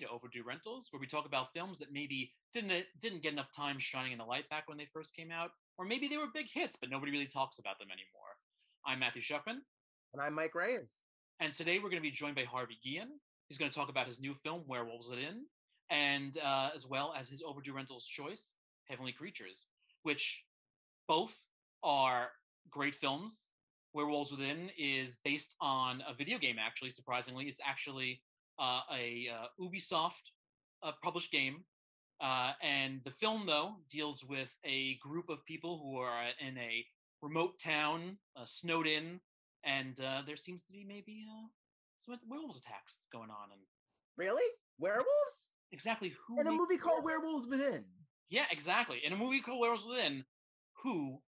to Overdue Rentals, where we talk about films that maybe didn't didn't get enough time shining in the light back when they first came out, or maybe they were big hits, but nobody really talks about them anymore. I'm Matthew Shuckman. And I'm Mike Reyes. And today we're going to be joined by Harvey Guillen. He's going to talk about his new film, Werewolves Within, and uh, as well as his Overdue Rentals choice, Heavenly Creatures, which both are great films. Werewolves Within is based on a video game, actually, surprisingly. It's actually uh, a uh, Ubisoft uh, published game. Uh, and the film, though, deals with a group of people who are in a remote town, uh, snowed in, and uh, there seems to be maybe some werewolves attacks going on. And really, werewolves? Exactly. Who in a movie called Werewolves Within? Yeah, exactly. In a movie called Werewolves Within, who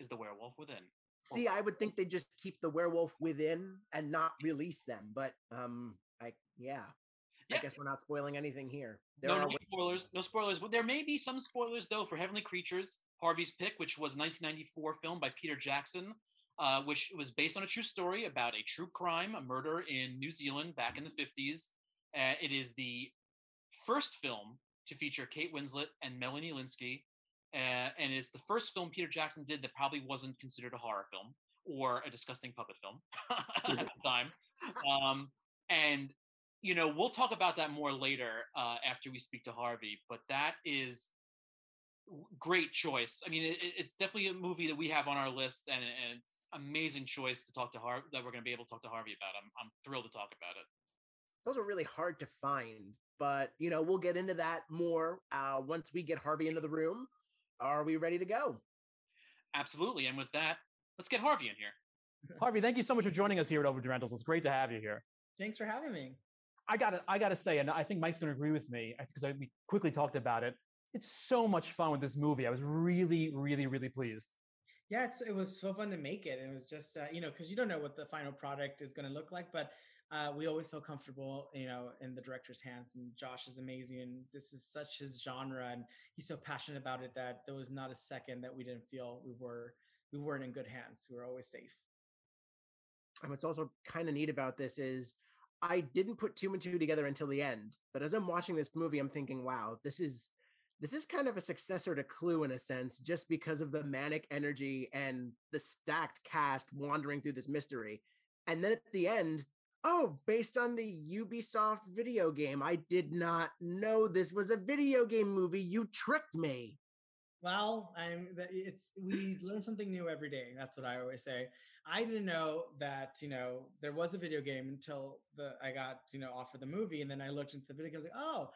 is the werewolf within? See, I would think they just keep the werewolf within and not release them, but um, I yeah. yeah. I guess we're not spoiling anything here. There no, no spoilers. No spoilers. But there may be some spoilers though for Heavenly Creatures, Harvey's pick, which was 1994 film by Peter Jackson, uh, which was based on a true story about a true crime, a murder in New Zealand back in the 50s. Uh, it is the first film to feature Kate Winslet and Melanie Lynskey, uh, and it's the first film Peter Jackson did that probably wasn't considered a horror film or a disgusting puppet film at the time. Um, and you know, we'll talk about that more later uh, after we speak to Harvey. But that is great choice. I mean, it, it's definitely a movie that we have on our list, and, and it's amazing choice to talk to Harvey that we're going to be able to talk to Harvey about. I'm I'm thrilled to talk about it. Those are really hard to find, but you know, we'll get into that more uh, once we get Harvey into the room. Are we ready to go? Absolutely. And with that, let's get Harvey in here. Harvey, thank you so much for joining us here at Overdue Rentals. It's great to have you here. Thanks for having me. I got to I got to say, and I think Mike's going to agree with me because we quickly talked about it. It's so much fun with this movie. I was really, really, really pleased. Yeah, it was so fun to make it. And it was just, uh, you know, because you don't know what the final product is going to look like, but uh, we always feel comfortable, you know, in the director's hands. And Josh is amazing, and this is such his genre, and he's so passionate about it that there was not a second that we didn't feel we were we weren't in good hands. We were always safe. And what's also kind of neat about this is I didn't put two and two together until the end. But as I'm watching this movie, I'm thinking, wow, this is this is kind of a successor to Clue in a sense, just because of the manic energy and the stacked cast wandering through this mystery. And then at the end, oh, based on the Ubisoft video game, I did not know this was a video game movie. You tricked me. Well, I'm it's we learn something new every day. That's what I always say. I didn't know that, you know, there was a video game until the I got, you know, offered the movie and then I looked into the video game, I was like, oh,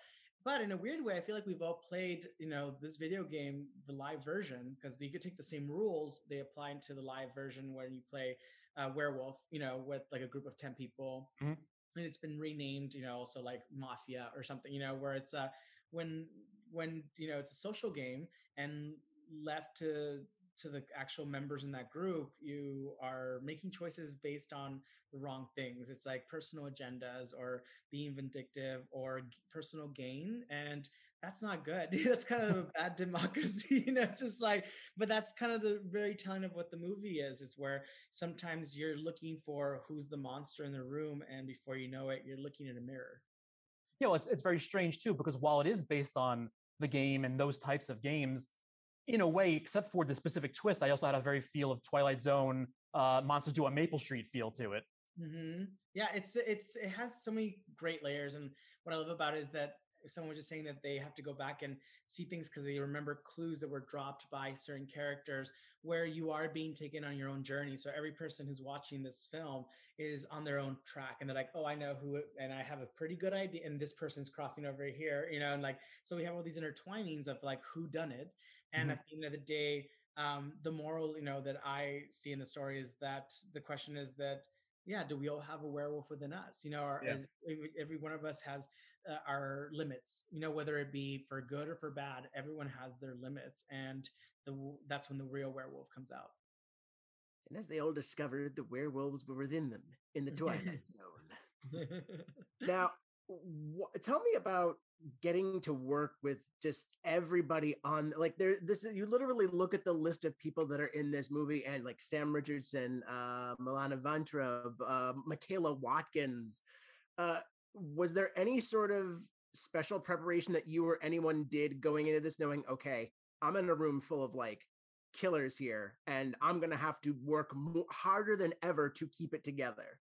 but in a weird way, I feel like we've all played, you know, this video game, the live version, because you could take the same rules they apply into the live version when you play uh, Werewolf, you know, with like a group of ten people, mm-hmm. and it's been renamed, you know, also like Mafia or something, you know, where it's uh when when you know it's a social game and left to to the actual members in that group, you are making choices based on the wrong things. It's like personal agendas or being vindictive or personal gain. And that's not good. that's kind of a bad democracy. you know, it's just like, but that's kind of the very telling of what the movie is, is where sometimes you're looking for who's the monster in the room. And before you know it, you're looking in a mirror. You know, it's, it's very strange too, because while it is based on the game and those types of games, in a way, except for the specific twist, I also had a very feel of Twilight Zone, uh, Monsters Do a Maple Street feel to it. Mm-hmm. Yeah, it's it's it has so many great layers, and what I love about it is that someone was just saying that they have to go back and see things because they remember clues that were dropped by certain characters where you are being taken on your own journey so every person who's watching this film is on their own track and they're like oh i know who and i have a pretty good idea and this person's crossing over here you know and like so we have all these intertwinings of like who done it and mm-hmm. at the end of the day um the moral you know that i see in the story is that the question is that yeah, do we all have a werewolf within us? You know, or yeah. every, every, one of us has uh, our limits. You know, whether it be for good or for bad, everyone has their limits, and the that's when the real werewolf comes out. And as they all discovered, the werewolves were within them in the Twilight Zone. now, wh- tell me about getting to work with just everybody on like there this is you literally look at the list of people that are in this movie and like sam richardson uh milana vayntrub uh michaela watkins uh was there any sort of special preparation that you or anyone did going into this knowing, okay, I'm in a room full of like killers here and I'm going to have to work harder than ever to keep it together?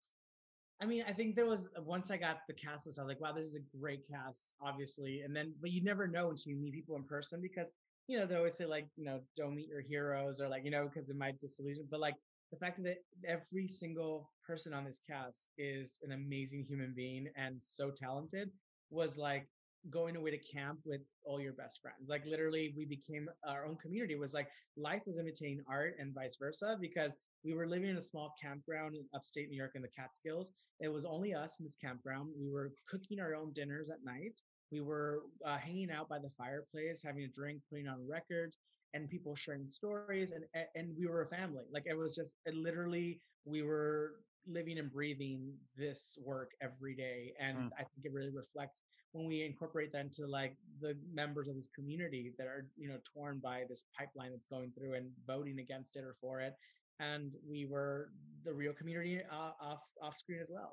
I mean, I think there was uh, once I got the cast list, I was like, wow, this is a great cast, obviously. And then, but you never know until you meet people in person because, you know, they always say, like, you know, don't meet your heroes or like, you know, because it might disillusion. But like the fact that every single person on this cast is an amazing human being and so talented was like going away to camp with all your best friends. Like literally, we became our own community. It was like life was imitating art and vice versa because we were living in a small campground in upstate New York in the Catskills. It was only us in this campground. We were cooking our own dinners at night. We were uh, hanging out by the fireplace, having a drink, putting on records, and people sharing stories. And and we were a family. Like it was just it literally we were living and breathing this work every day. And mm. I think it really reflects when we incorporate that into like the members of this community that are you know torn by this pipeline that's going through and voting against it or for it and we were the real community uh, off off screen as well.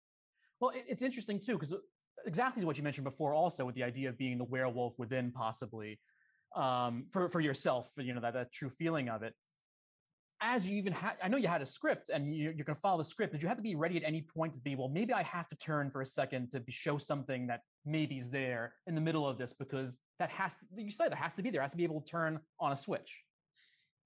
well, it's interesting too because uh, exactly what you mentioned before, also with the idea of being the werewolf within, possibly um, for for yourself, you know that that true feeling of it. As you even had, I know you had a script and you, you're going to follow the script. Did you have to be ready at any point to be, well, maybe I have to turn for a second to show something that maybe is there in the middle of this because that has to, you said it has to be there, has to be able to turn on a switch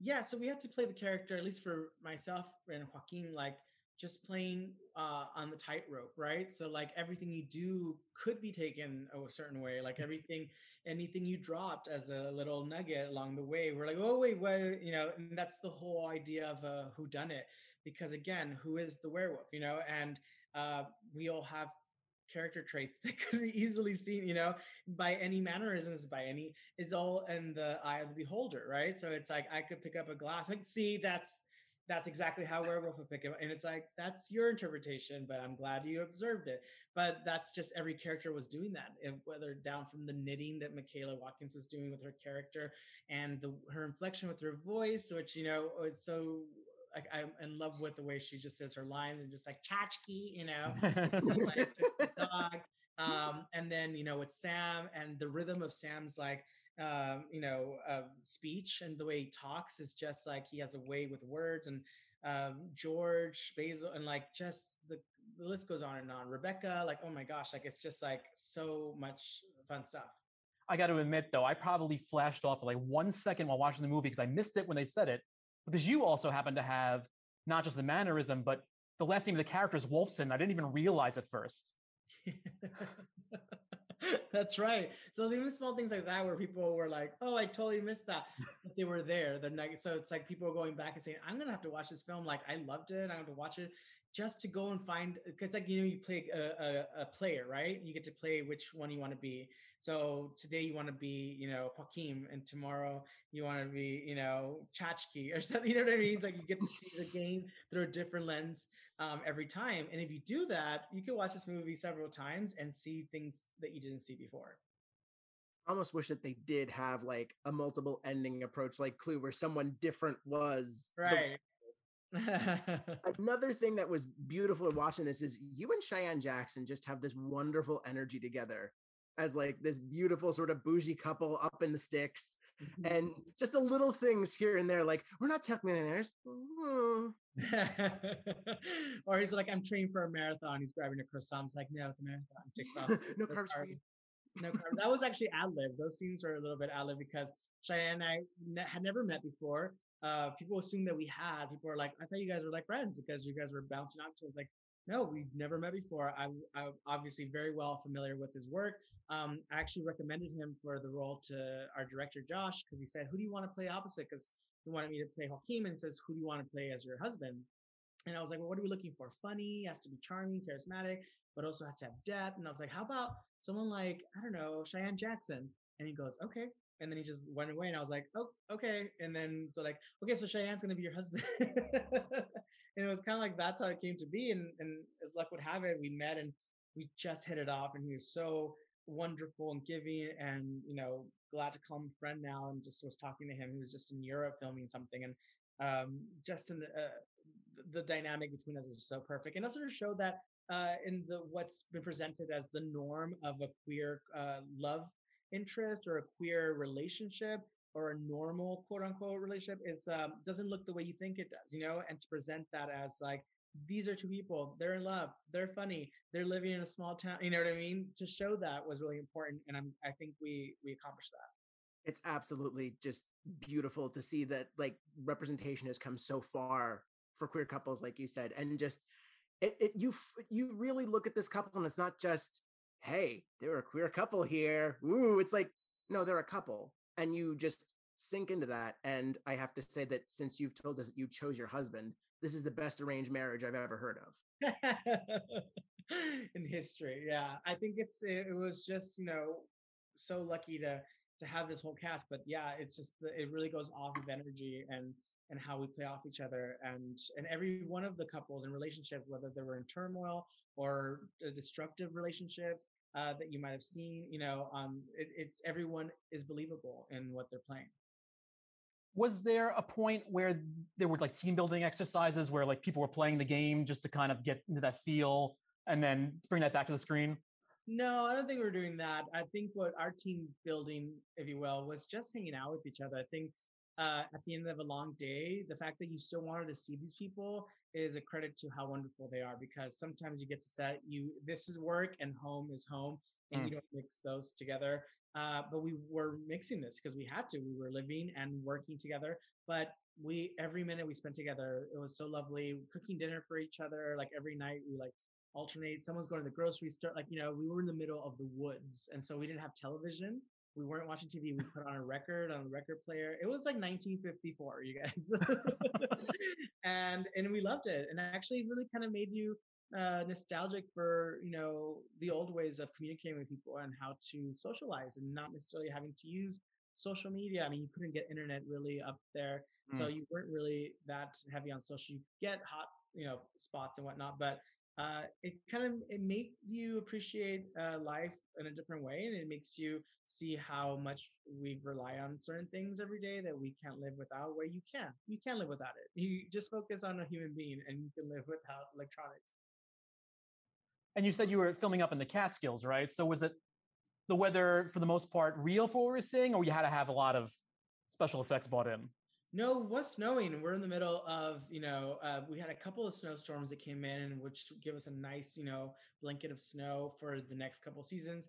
yeah so we have to play the character at least for myself and joaquin like just playing uh, on the tightrope right? So like everything you do could be taken a certain way like everything anything you dropped as a little nugget along the way we're like oh wait what? You know and that's the whole idea of uh, who done it because again who is the werewolf you know? And uh, we all have character traits that could be easily seen, you know, by any mannerisms, by any is all in the eye of the beholder, right? So it's like I could pick up a glass, like, see, that's that's exactly how werewolf would pick it. And it's like, that's your interpretation, but I'm glad you observed it. But that's just every character was doing that. If, whether down from the knitting that Michaela Watkins was doing with her character and the her inflection with her voice, which, you know, was so like I'm in love with the way she just says her lines and just like tchotchke, you know, like dog. Um, and then you know with Sam and the rhythm of Sam's like um, you know uh, speech and the way he talks is just like he has a way with words and um, George Basil and like just the the list goes on and on. Rebecca, like oh my gosh, like it's just like so much fun stuff. I got to admit though, I probably flashed off for like one second while watching the movie because I missed it when they said it because you also happen to have not just the mannerism, but the last name of the character is Wolfson. I didn't even realize at first. That's right. So even small things like that, where people were like, "Oh, I totally missed that," but they were there the night. So it's like people are going back and saying, "I'm gonna have to watch this film. Like, I loved it. I have to watch it just to go and find because like you know you play a, a, a, player right? You get to play which one you want to be. So today you want to be you know Joaquin and tomorrow you want to be you know Chachki or something you know what I mean? It's like you get to see the game through a different lens um, every time. And if you do that you can watch this movie several times and see things that you didn't see before. I almost wish that they did have like a multiple ending approach like Clue where someone different was right Another thing that was beautiful in watching this is you and Cheyenne Jackson just have this wonderful energy together as like this beautiful sort of bougie couple up in the sticks and mm-hmm. just the little things here and there like we're not tech millionaires. Or he's like i'm training for a marathon. He's grabbing a croissant. It's like no the marathon. Takes off. No carbs for you. no carbs. That was actually ad lib those scenes were a little bit ad lib because Cheyenne and I ne- had never met before uh, people assume that we had. People are like, I thought you guys were like friends because you guys were bouncing off to us. Like, no, we've never met before. I, I'm obviously very well familiar with his work. Um, I actually recommended him for the role to our director Josh because he said, "Who do you want to play opposite?" Because he wanted me to play Joaquin, and says, "Who do you want to play as your husband?" And I was like, "Well, what are we looking for? Funny, has to be charming, charismatic, but also has to have depth." And I was like, "How about someone like I don't know, Cheyenne Jackson?" And he goes, "Okay." And then he just went away and i was like oh okay. And then so like okay so cheyenne's gonna be your husband. And it was kind of like that's how it came to be and and as luck would have it we met and we just hit it off and he was so wonderful and giving and you know glad to call him friend now and just was talking to him. He was just in europe filming something and um just in the, uh, the dynamic between us was so perfect. And also to show that uh, in the what's been presented as the norm of a queer uh, love interest or a queer relationship or a normal quote unquote relationship is um, doesn't look the way you think it does you know and to present that as like these are two people they're in love they're funny they're living in a small town you know what i mean? To show that was really important and i'm i think we we accomplished that. It's absolutely just beautiful to see that like representation has come so far for queer couples like you said and just it, it you you really look at this couple and it's not just hey they're a queer couple here. Ooh it's like no they're a couple and you just sink into that and i have to say that since you've told us that you chose your husband this is the best arranged marriage i've ever heard of. In history yeah. I think it's it was just you know so lucky to to have this whole cast but yeah it's just it really goes off of energy and and how we play off each other and and every one of the couples and relationships whether they were in turmoil or destructive relationships uh, that you might have seen you know um it, it's everyone is believable in what they're playing was there a point where there were like team building exercises where like people were playing the game just to kind of get into that feel and then bring that back to the screen no, I don't think we're doing that. I think what our team building, if you will, was just hanging out with each other. I think uh, at the end of a long day, the fact that you still wanted to see these people is a credit to how wonderful they are. Because sometimes you get to set you this is work and home is home, and mm. you don't mix those together. Uh, but we were mixing this because we had to. We were living and working together. But we every minute we spent together, it was so lovely. Cooking dinner for each other, like every night we like alternate. Someone's going to the grocery store. Like, you know, we were in the middle of the woods. And so we didn't have television. We weren't watching TV. We put on a record on the record player. It was like 1954, you guys. and and we loved it. And actually really kind of made you uh, nostalgic for, you know, the old ways of communicating with people and how to socialize and not necessarily having to use social media. I mean, you couldn't get internet really up there. Mm. So you weren't really that heavy on social. You get hot, you know, spots and whatnot, but uh, it kind of it makes you appreciate uh, life in a different way and it makes you see how much we rely on certain things every day that we can't live without where you can you can live without it. You just focus on a human being and you can live without electronics. And you said you were filming up in the catskills right? So was it the weather for the most part real for what we were seeing or you had to have a lot of special effects bought in no, it was snowing. We're in the middle of, you know, uh, we had a couple of snowstorms that came in, which give us a nice, you know, blanket of snow for the next couple seasons,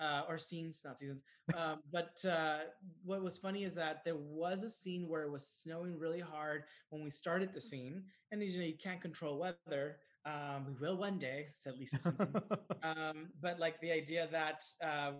uh, or scenes, not seasons. Um, but uh, what was funny is that there was a scene where it was snowing really hard when we started the scene, and you know, you can't control weather. Um, we will one day, said Lisa Simpson. um, but like the idea that uh,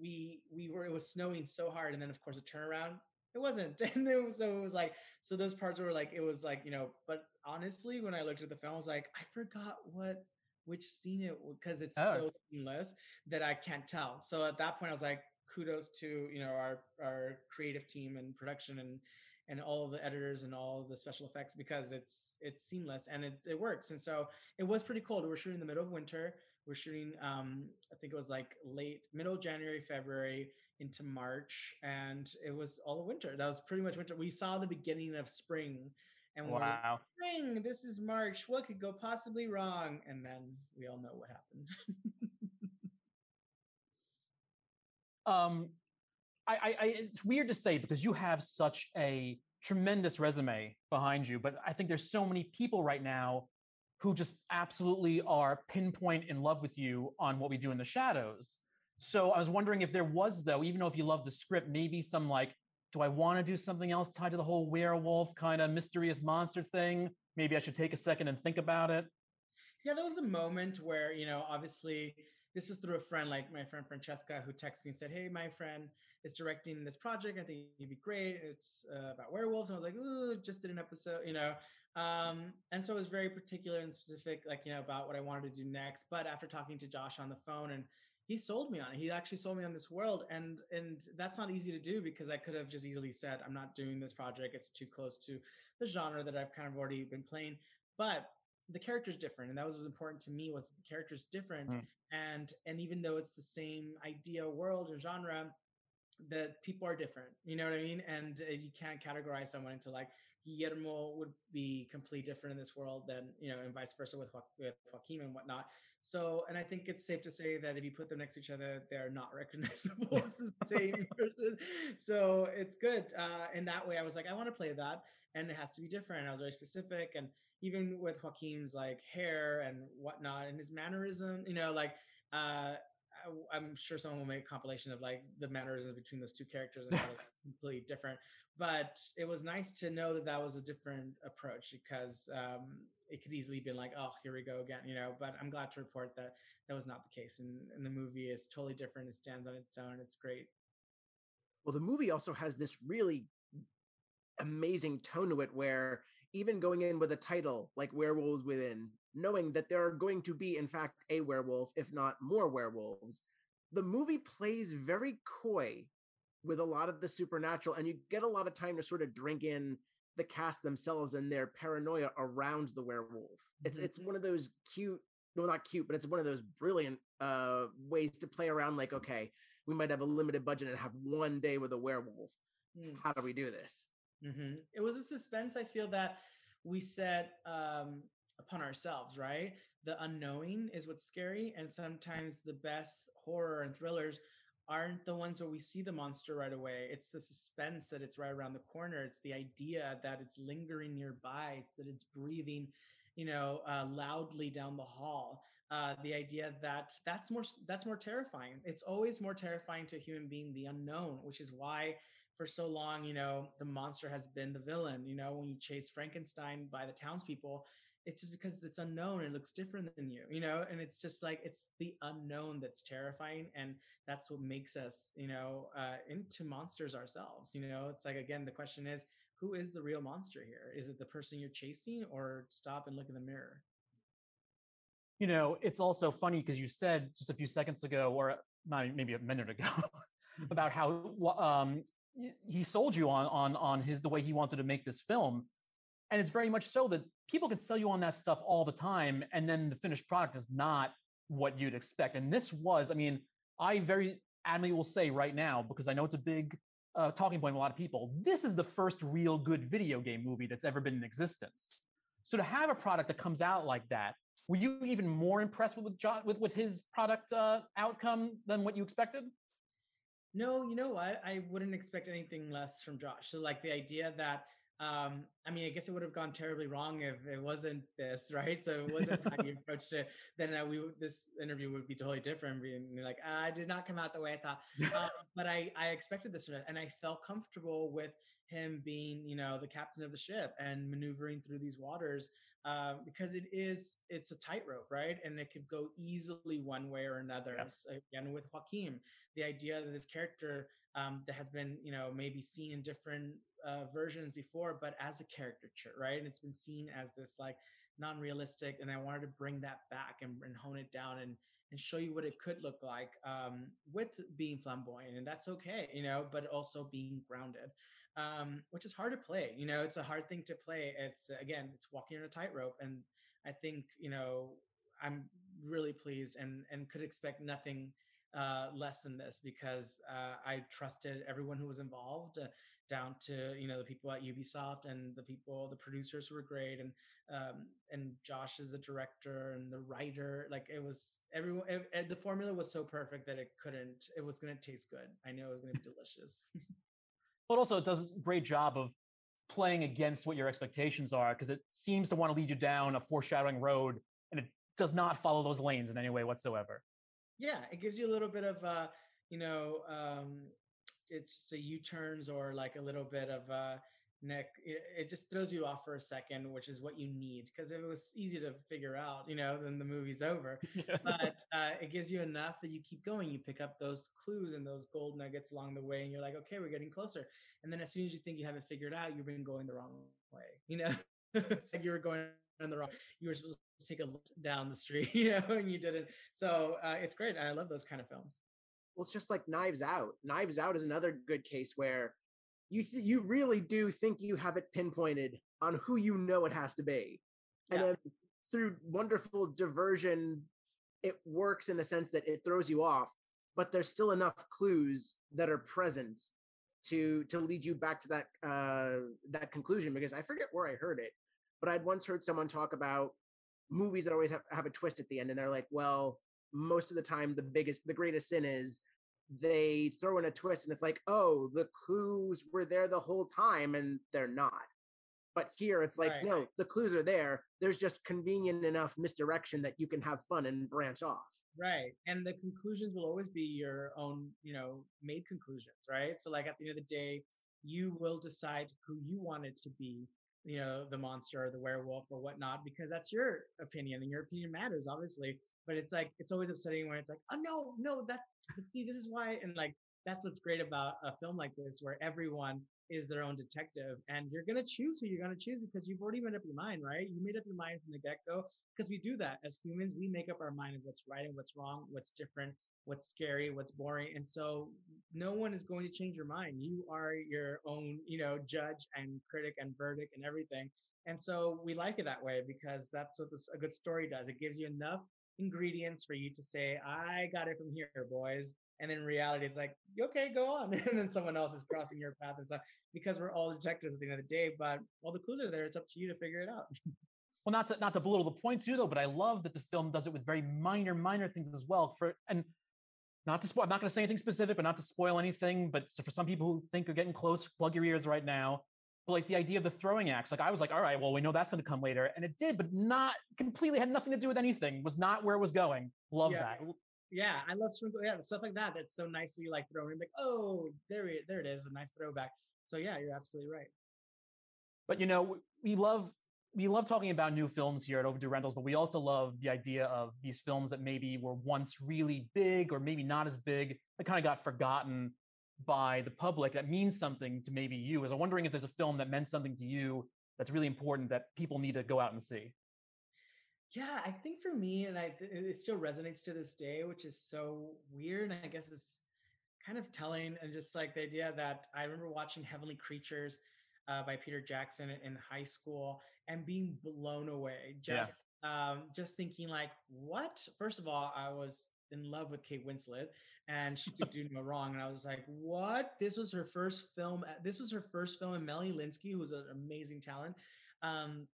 we we were it was snowing so hard, and then of course a turnaround it wasn't and it was, so it was like so those parts were like it was like you know but honestly when i looked at the film i was like i forgot what which scene it because it's oh. so seamless that i can't tell. So at that point i was like kudos to you know our our creative team and production and and all the editors and all the special effects because it's it's seamless and it, it works. And so it was pretty cold. We were shooting in the middle of winter. We're shooting um i think it was like late middle january february into march and it was all the winter. That was pretty much winter. We saw the beginning of spring and wow. Like, spring this is march. What could go possibly wrong? And then we all know what happened. Um I, I, I it's weird to say because you have such a tremendous resume behind you but i think there's so many people right now who just absolutely are pinpoint in love with you on what we do in the shadows. So I was wondering if there was, though, even though if you love the script, maybe some like, do I want to do something else tied to the whole werewolf kind of mysterious monster thing? Maybe I should take a second and think about it. Yeah, there was a moment where, you know, obviously this was through a friend, like my friend Francesca, who texted me and said, Hey, my friend is directing this project. I think it'd be great. It's uh, about werewolves. And I was like, Ooh, just did an episode, you know. Um, and so it was very particular and specific, like, you know, about what I wanted to do next. But after talking to Josh on the phone and he sold me on it. He actually sold me on this world. And and that's not easy to do because I could have just easily said, I'm not doing this project. It's too close to the genre that I've kind of already been playing. But the character's different and that was, was important to me was the character's different mm. and and even though it's the same idea world and genre that people are different. You know what I mean? And uh, you can't categorize someone into like Guillermo would be completely different in this world than you know, and vice versa with with Joaquin and whatnot. So, and I think it's safe to say that if you put them next to each other, they're not recognizable as the same person. So it's good. Uh, in that way, I was like, I want to play that, and it has to be different. I was very specific, and even with Joaquin's like hair and whatnot, and his mannerism, you know, like. Uh, I'm sure someone will make a compilation of like the mannerisms between those two characters and how it's completely different. But it was nice to know that that was a different approach because um, it could easily been like, oh, here we go again, you know. But I'm glad to report that that was not the case, and, and the movie is totally different. It stands on its own. It's great. Well, the movie also has this really amazing tone to it, where even going in with a title like Werewolves Within, knowing that there are going to be, in fact, a werewolf, if not more werewolves, the movie plays very coy with a lot of the supernatural, and you get a lot of time to sort of drink in the cast themselves and their paranoia around the werewolf. It's mm-hmm. it's one of those cute, no, not cute, but it's one of those brilliant uh ways to play around. Like, okay, we might have a limited budget and have one day with a werewolf. Mm. How do we do this? Mm-hmm. It was a suspense. I feel that we set um, upon ourselves, right? The unknowing is what's scary, and sometimes the best horror and thrillers aren't the ones where we see the monster right away. It's the suspense that it's right around the corner. It's the idea that it's lingering nearby. It's that it's breathing, you know, uh, loudly down the hall. Uh, the idea that that's more that's more terrifying. It's always more terrifying to a human being the unknown, which is why for so long, you know, the monster has been the villain. You know, when you chase Frankenstein by the townspeople, it's just because it's unknown it looks different than you you know and it's just like it's the unknown that's terrifying and that's what makes us you know uh, into monsters ourselves you know? It's like again the question is who is the real monster here? Is it the person you're chasing or stop and look in the mirror? You know it's also funny because you said just a few seconds ago or not maybe a minute ago about how um, he sold you on on on his the way he wanted to make this film and it's very much so that people can sell you on that stuff all the time and then the finished product is not what you'd expect. And this was i mean i very adamantly will say right now because i know it's a big uh, talking point with a lot of people this is the first real good video game movie that's ever been in existence. So to have a product that comes out like that were you even more impressed with John, with, with his product uh, outcome than what you expected? No you know what? I wouldn't expect anything less from josh. So like the idea that um, I mean, I guess it would have gone terribly wrong if it wasn't this, right? So it wasn't how you approached it. Then uh, we this interview would be totally different. Being like, I did not come out the way I thought, uh, but I I expected this, and I felt comfortable with him being, you know, the captain of the ship and maneuvering through these waters uh, because it is it's a tightrope, right? And it could go easily one way or another. So again, with Joaquin, the idea that this character um, that has been, you know, maybe seen in different uh, versions before, but as a caricature, right? And it's been seen as this like non-realistic, and I wanted to bring that back and, and hone it down and and show you what it could look like um, with being flamboyant, and that's okay, you know, but also being grounded, um, which is hard to play. You know, it's a hard thing to play. It's again, it's walking on a tightrope, and I think you know I'm really pleased and and could expect nothing uh, less than this because uh, I trusted everyone who was involved, uh, down to you know the people at Ubisoft and the people, the producers were great, and um, and Josh is the director and the writer. Like it was everyone. It, it, the formula was so perfect that it couldn't. It was going to taste good. I know it was going to be delicious. but also, it does a great job of playing against what your expectations are because it seems to want to lead you down a foreshadowing road, and it does not follow those lanes in any way whatsoever yeah it gives you a little bit of uh you know um it's just a u-turns or like a little bit of uh neck it, it just throws you off for a second which is what you need because if it was easy to figure out you know then the movie's over yeah. but uh, it gives you enough that you keep going you pick up those clues and those gold nuggets along the way and you're like okay we're getting closer and then as soon as you think you have it figured out you've been going the wrong way you know it's like you were going in the wrong you were supposed to take a look down the street, you know, and you didn't. So uh, it's great. And I love those kind of films. Well, it's just like Knives Out. Knives Out is another good case where you th- you really do think you have it pinpointed on who you know it has to be, and then through wonderful diversion, it works in a sense that it throws you off. but there's still enough clues that are present to to lead you back to that uh that conclusion because I forget where I heard it, but I'd once heard someone talk about movies that always have, have a twist at the end and they're like, well, most of the time the biggest the greatest sin is they throw in a twist and it's like, oh, the clues were there the whole time and they're not. But here it's like, Right. no, the clues are there. There's just convenient enough misdirection that you can have fun and branch off. Right. And the conclusions will always be your own, you know, made conclusions, right? So like at the end of the day, you will decide who you wanted to be, you know, the monster or the werewolf or whatnot, because that's your opinion and your opinion matters, obviously. But it's like it's always upsetting when it's like, oh no, no, that see, this is why and like that's what's great about a film like this where everyone is their own detective and you're gonna choose who you're gonna choose because you've already made up your mind, right? You made up your mind from the get-go because we do that. As humans we make up our mind of what's right and what's wrong what's different what's scary what's boring and so no one is going to change your mind. You are your own you know judge and critic and verdict and everything and so we like it that way because that's what this, a good story does. It gives you enough ingredients for you to say i got it from here boys and in reality it's like okay go on and then someone else is crossing your path and stuff because we're all detectives at the end of the day but all the clues are there it's up to you to figure it out Well, not to not to belittle the point too, though, but I love that the film does it with very minor, minor things as well. For and not to spoil, I'm not going to say anything specific, but not to spoil anything. But so for some people who think are getting close, plug your ears right now. But like the idea of the throwing axe, like I was like, all right, well, we know that's going to come later, and it did, but not completely had nothing to do with anything. Was not where it was going. Love Yeah. that. Yeah, I love sprinkle. Yeah, stuff like that. That's so nicely like thrown in. Like, oh, there, it, there it is, a nice throwback. So yeah, you're absolutely right. But you know, we love we love talking about new films here at Overdue Rentals, but we also love the idea of these films that maybe were once really big or maybe not as big, that kind of got forgotten by the public that means something to maybe you. Is I'm wondering if there's a film that meant something to you that's really important that people need to go out and see. Yeah, I think for me, and I it still resonates to this day, which is so weird. And I guess it's kind of telling, and just like the idea that I remember watching Heavenly Creatures uh, by Peter Jackson in high school and being blown away. Yeah. Just, um, just thinking like, what? First of all, I was in love with Kate Winslet, and she could do no wrong. And I was like, what? This was her first film. uh, This was her first film, and Melanie Lynskey, was an amazing talent. Um,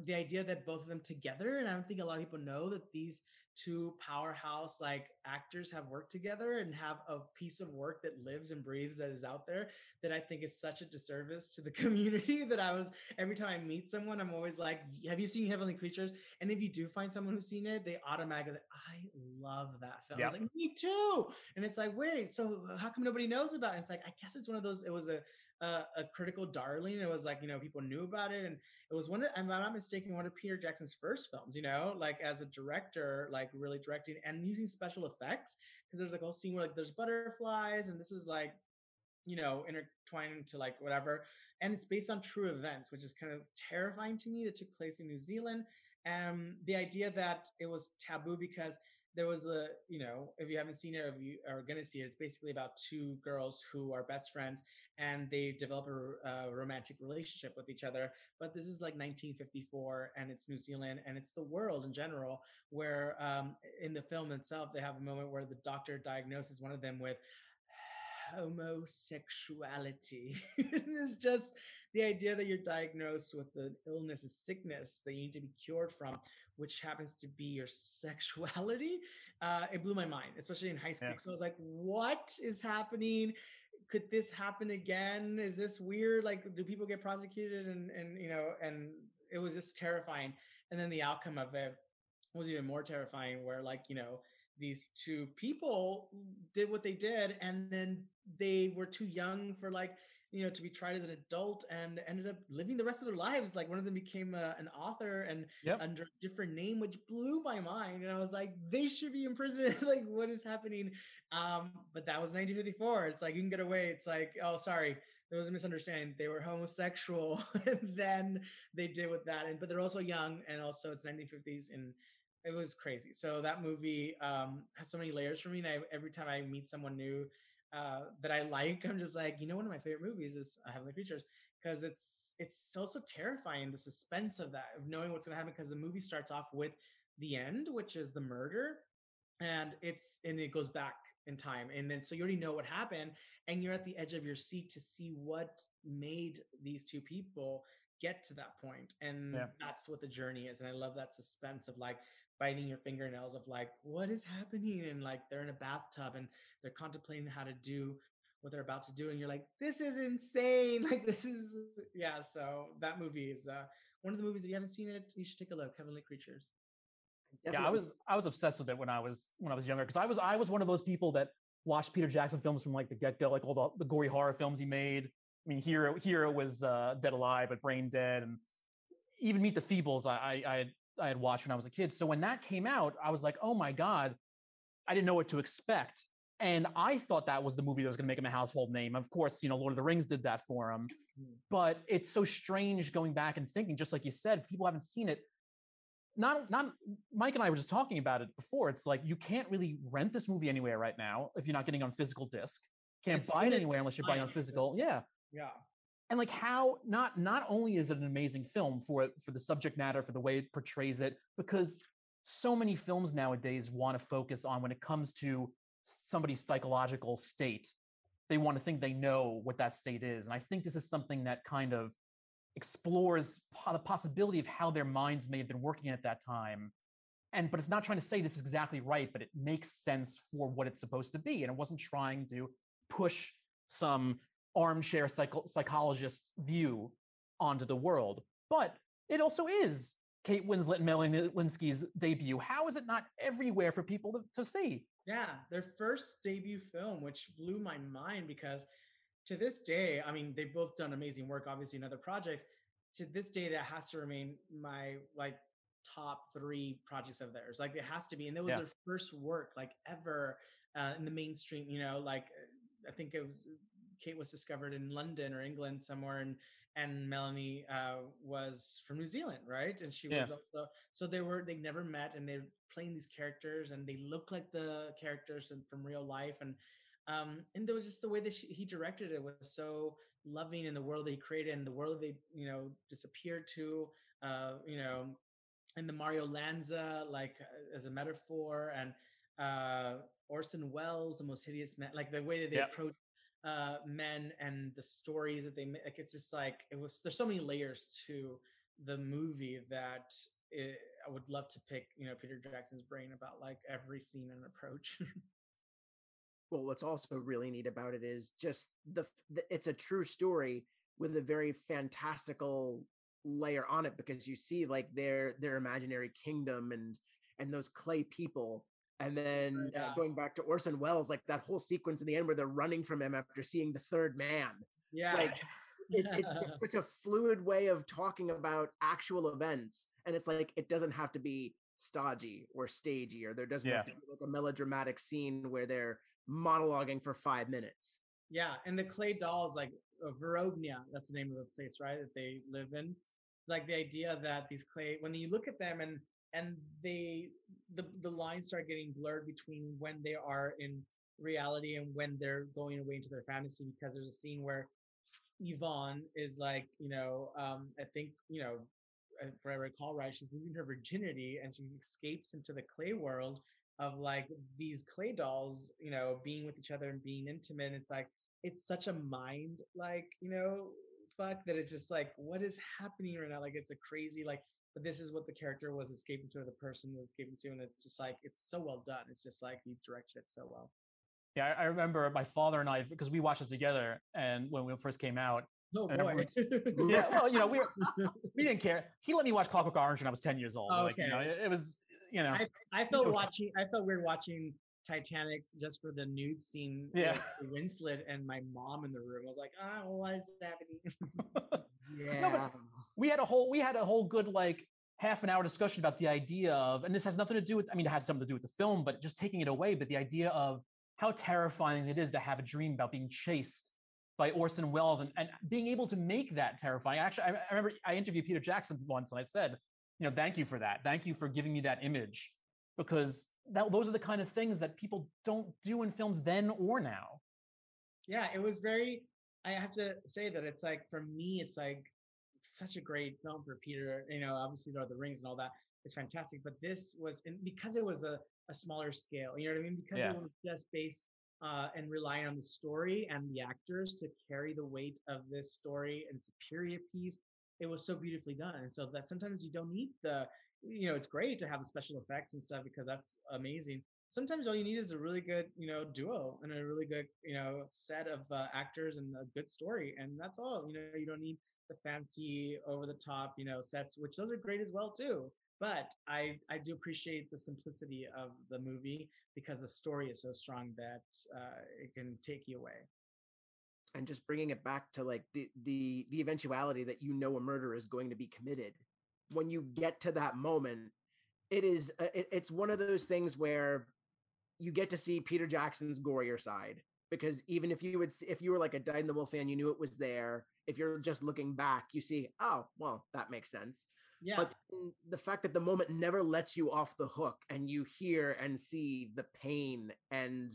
the idea that both of them together and i don't think a lot of people know that these two powerhouse like actors have worked together and have a piece of work that lives and breathes that is out there that i think is such a disservice to the community that i was every time i meet someone i'm always like have you seen heavenly creatures? And if you do find someone who's seen it they automatically like i love that film. I was like me too. And it's like wait so uh, how come nobody knows about it? It's like i guess it's one of those it was a a, a critical darling. It was like, you know, people knew about it. And it was one of, if I'm not mistaken, one of Peter Jackson's first films, you know, like as a director, like really directing and using special effects. Cause there's like a whole scene where like there's butterflies and this is like, you know, intertwined to like whatever. And it's based on true events, which is kind of terrifying to me that took place in New Zealand. And the idea that it was taboo because there was a you know if you haven't seen it or if you are going to see it it's basically about two girls who are best friends and they develop a, uh, romantic relationship with each other but this is like 1954 and it's new zealand and it's the world in general where um, in the film itself they have a moment where the doctor diagnoses one of them with homosexuality. It's just the idea that you're diagnosed with an illness a sickness that you need to be cured from which happens to be your sexuality uh, it blew my mind especially in high school. Yeah. so i was like what is happening? Could this happen again? Is this weird? Like do people get prosecuted? And and you know and it was just terrifying. And then the outcome of it was even more terrifying where like you know these two people did what they did and then they were too young for like you know to be tried as an adult and ended up living the rest of their lives. Like one of them became a, an author and Yep. under a different name which blew my mind and i was like they should be in prison. Like what is happening? Um but that was 1954 it's like you can get away. It's like oh sorry. There was a misunderstanding. They were homosexual. And then they did with that and but they're also young and also it's 1950s and it was crazy so that movie um has so many layers for me and I, every time i meet someone new uh that i like i'm just like you know one of my favorite movies is uh, heavenly creatures because it's it's also terrifying the suspense of that of knowing what's going to happen because the movie starts off with the end which is the murder and it's and it goes back in time and then so you already know what happened and you're at the edge of your seat to see what made these two people get to that point. point and Yeah. that's what the journey is and i love that suspense of like biting your fingernails of like what is happening and like they're in a bathtub and they're contemplating how to do what they're about to do and you're like this is insane like this is yeah so that movie is uh one of the movies if you haven't seen it you should take a look heavenly creatures Yeah, I was I was obsessed with it when I was when I was younger because I was I was one of those people that watched Peter Jackson films from like the get go, like all the, the gory horror films he made. I mean, Hero Hero was uh, Dead Alive, but Brain Dead, and even Meet the Feebles. I I I had, I had watched when I was a kid. So when that came out, I was like, oh my god, I didn't know what to expect, and I thought that was the movie that was going to make him a household name. Of course, you know, Lord of the Rings did that for him, Mm. but it's so strange going back and thinking, just like you said, people haven't seen it not not Mike and I were just talking about it before. It's like you can't really rent this movie anywhere right now if you're not getting on physical disc. Can't It's buy it anywhere unless you're buying on physical. Yeah. yeah And like how not not only is it an amazing film for for the subject matter, for the way it portrays it, because so many films nowadays want to focus on when it comes to somebody's psychological state. They want to think they know what that state is. And I think this is something that kind of explores the possibility of how their minds may have been working at that time and but it's not trying to say this is exactly right but it makes sense for what it's supposed to be and it wasn't trying to push some armchair psycho- psychologist's view onto the world but it also is kate winslet and melanie lynskey's debut how is it not everywhere for people to, to see Yeah, their first debut film, which blew my mind because to this day, I mean, they've both done amazing work, obviously, in other projects. To this day, that has to remain my like top three projects of theirs. Like it has to be, and that was Yeah. their first work, like ever uh, in the mainstream. You know, like I think it was Kate was discovered in London or England somewhere, and and Melanie uh, was from New Zealand, right? And she Yeah. was also so they were they never met, and they're playing these characters, and they look like the characters in, from real life, and um, and there was just the way that she, he directed it was so loving in the world that he created and the world they you know disappeared to, uh, you know, and the Mario Lanza like uh, as a metaphor, and uh, Orson Welles, the most hideous man, like the way that they Yep. approach uh men and the stories that they make like it's just like it was there's so many layers to the movie that it, i would love to pick you know peter jackson's brain about like every scene and approach. Well what's also really neat about it is just the, the it's a true story with a very fantastical layer on it because you see like their their imaginary kingdom and and those clay people and then uh, going back to Orson Welles like that whole sequence in the end where they're running from him after seeing the third man. Yeah like it, it's just such a fluid way of talking about actual events and it's like it doesn't have to be stodgy or stagey or there doesn't have to be like a melodramatic scene where they're monologuing for five minutes. Yeah and the clay dolls like uh, Borovnia, that's the name of the place right that they live in. Like the idea that these clay when you look at them and and they the the lines start getting blurred between when they are in reality and when they're going away into their fantasy because there's a scene where Yvonne is like, you know, um, I think, you know, if I recall right, she's losing her virginity and she escapes into the clay world of like these clay dolls, you know, being with each other and being intimate. It's like it's such a mind like, you know, fuck that it's just like, what is happening right now? Like it's a crazy like but this is what the character was escaping to, or the person was escaping to, and it's just like it's so well done. It's just like he directed it so well. yeah i, remember my father and i because we watched it together and when we first came out Oh boy. yeah well you know we were, we didn't care he let me watch clockwork orange when i was 10 years old like you know Okay. it, it was you know I, I felt was- watching. I felt weird watching Titanic just for the nude scene. Yeah. Winslet and my mom in the room. I was like, ah, what's happening? yeah we had a whole we had a whole good like half an hour discussion about the idea of and this has nothing to do with i mean it has something to do with the film but just taking it away but the idea of how terrifying it is to have a dream about being chased by orson welles and, and being able to make that terrifying actually I, I remember i interviewed peter jackson once and i said you know thank you for that thank you for giving me that image because that, those are the kind of things that people don't do in films then or now yeah, it was very. I have to say that it's like for me, it's like such a great film for Peter. You know, obviously Lord of the Rings and all that is fantastic, but this was and because it was a, a smaller scale. You know what I mean? Because Yeah. it was just based uh, and relying on the story and the actors to carry the weight of this story and it's a period piece it was so beautifully done and so that sometimes you don't need the you know it's great to have the special effects and stuff because that's amazing sometimes all you need is a really good you know duo and a really good you know set of uh, actors and a good story and that's all you know you don't need the fancy over the top you know sets which those are great as well too but i i do appreciate the simplicity of the movie because the story is so strong that uh, it can take you away. And just bringing it back to like the the the eventuality that you know a murder is going to be committed when you get to that moment it is uh, it, it's one of those things where you get to see Peter Jackson's gorier side because even if you would if you were like a Dyed in the Wool fan, you knew it was there. If you're just looking back, you see, oh well, that makes sense. Yeah. But the fact that the moment never lets you off the hook, and you hear and see the pain and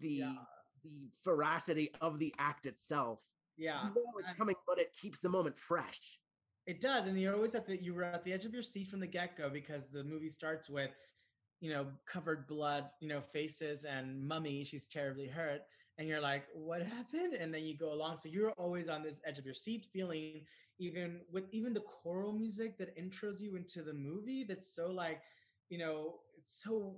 the Yeah. the veracity of the act itself. yeah You know it's coming, but it keeps the moment fresh. It does, and you're always at the you were at the edge of your seat from the get go because the movie starts with, you know, covered blood, you know, faces and mummy. She's terribly hurt, and you're like, what happened? And then you go along, so you're always on this edge of your seat, feeling even with even the choral music that intros you into the movie. That's so like, you know, it's so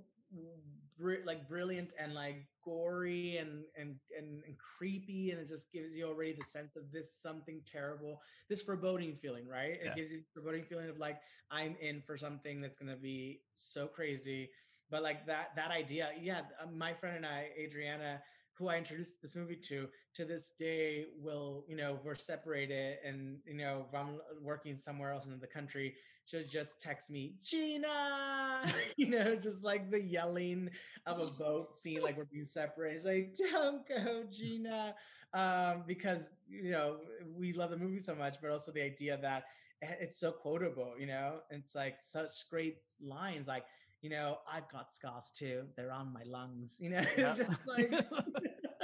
br- like brilliant and like gory and, and and and creepy and it just gives you already the sense of this something terrible this foreboding feeling right Yeah. it gives you foreboding feeling of like i'm in for something that's going to be so crazy but like that that idea yeah uh, my friend and i adriana who i introduced this movie to to this day will you know we're separated and you know if i'm working somewhere else in the country she'll just text me gina! You know just like the yelling of a boat scene like we're being separated. She's like don't go gina. Um because you know we love the movie so much but also the idea that it's so quotable you know? It's like such great lines like you know i've got scars too they're on my lungs you know Yeah. it's just like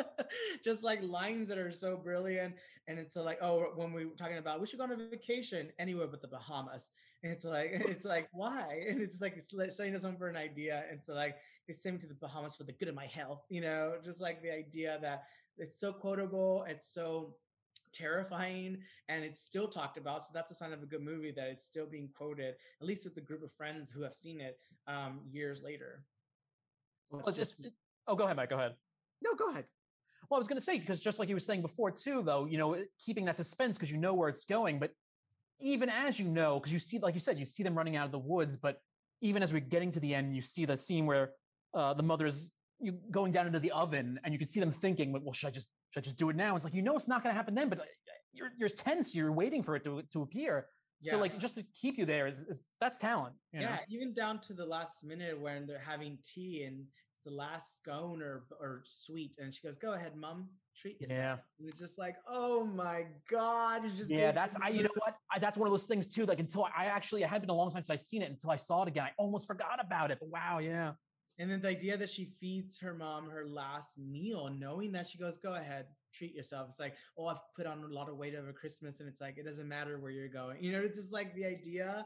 just like lines that are so brilliant and it's like oh when we were talking about we should go on a vacation anywhere but the bahamas and it's like it's like why and it's like setting us home for an idea and so like it's sending me to the bahamas for the good of my health you know just like the idea that it's so quotable it's so terrifying and it's still talked about so that's a sign of a good movie that it's still being quoted at least with the group of friends who have seen it um years later Well, Well, it's just oh, go ahead, Mike. Go ahead. no, go ahead. Well, I was going to say because just like you were saying before too, though, you know, keeping that suspense because you know where it's going, but even as you know, because you see, like you said, you see them running out of the woods, but even as we're getting to the end, you see the scene where uh, the mother's you going down into the oven, and you can see them thinking, "Well, should I just should I just do it now?" It's like you know it's not going to happen then, but uh, you're you're tense, you're waiting for it to to appear. So like just to keep you there is, is that's talent. You know? yeah even down to the last minute when they're having tea and it's the last scone or or sweet and she goes go ahead mom treat yourself Yeah. and it's just like oh my god you just Yeah, that's I. You know what? I, that's one of those things too. Like until I, I actually, it had been a long time since I seen it. Until I saw it again, I almost forgot about it. But wow, yeah, and then the idea that she feeds her mom her last meal knowing that she goes go ahead treat yourself it's like oh i've put on a lot of weight over christmas and it's like it doesn't matter where you're going you know it's just like the idea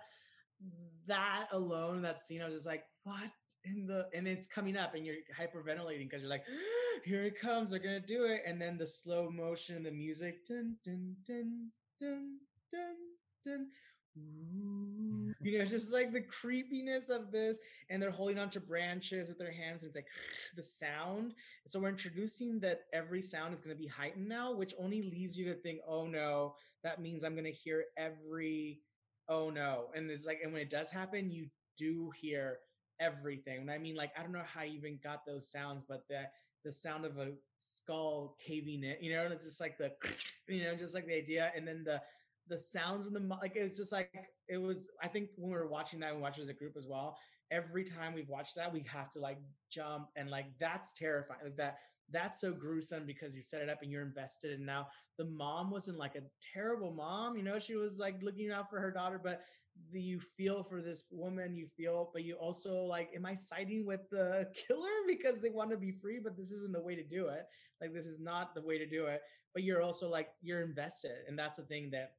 that alone that scene i was just like what in the and it's coming up and you're hyperventilating because you're like here it comes they're gonna do it and then the slow motion the music dun dun dun dun dun dun. You know it's just like the creepiness of this and they're holding onto branches with their hands and it's like the sound. So we're introducing that every sound is going to be heightened now which only leads you to think oh no that means i'm going to hear every oh no. And it's like and when it does happen you do hear everything. And i mean like i don't know how you even got those sounds but that the sound of a skull caving in you know and it's just like the you know just like the idea. And then the the sounds in the like it was just like it was i think when we were watching that we watched as a group as well every time we've watched that we have to like jump and like that's terrifying like that that's so gruesome because you set it up and you're invested and now the mom wasn't like a terrible mom you know she was like looking out for her daughter but the, you feel for this woman you feel but you also like am i siding with the killer because they want to be free but this isn't the way to do it like this is not the way to do it but you're also like you're invested and that's the thing that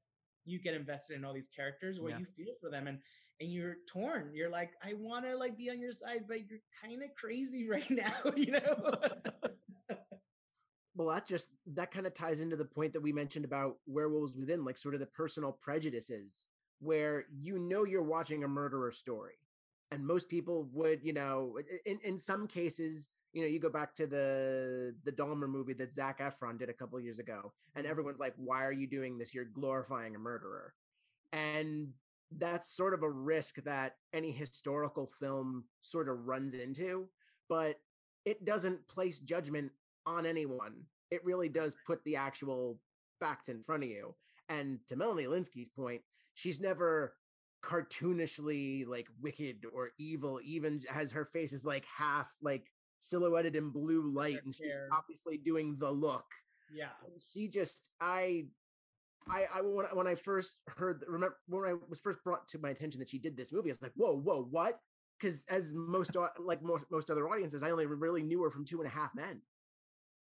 you get invested in all these characters where Yeah. you feel for them and and you're torn you're like i want to like be on your side but you're kind of crazy right now you know well that just that kind of ties into the point that we mentioned about werewolves within like sort of the personal prejudices where you know you're watching a murderer story and most people would you know in, in some cases you know you go back to the the Dahmer movie that Zac Efron did a couple years ago and mm-hmm. everyone's like why are you doing this? You're glorifying a murderer. And that's sort of a risk that any historical film sort of runs into but it doesn't place judgment on anyone. It really does put the actual facts in front of you. And to melanie Lynskey's point she's never cartoonishly like wicked or evil even has her face is like half like silhouetted in blue light and she's obviously doing the look Yeah. and she just i i i when, I- when i first heard remember when i was first brought to my attention that she did this movie i was like whoa whoa what because as most like most, most other audiences i only really knew her from two and a half men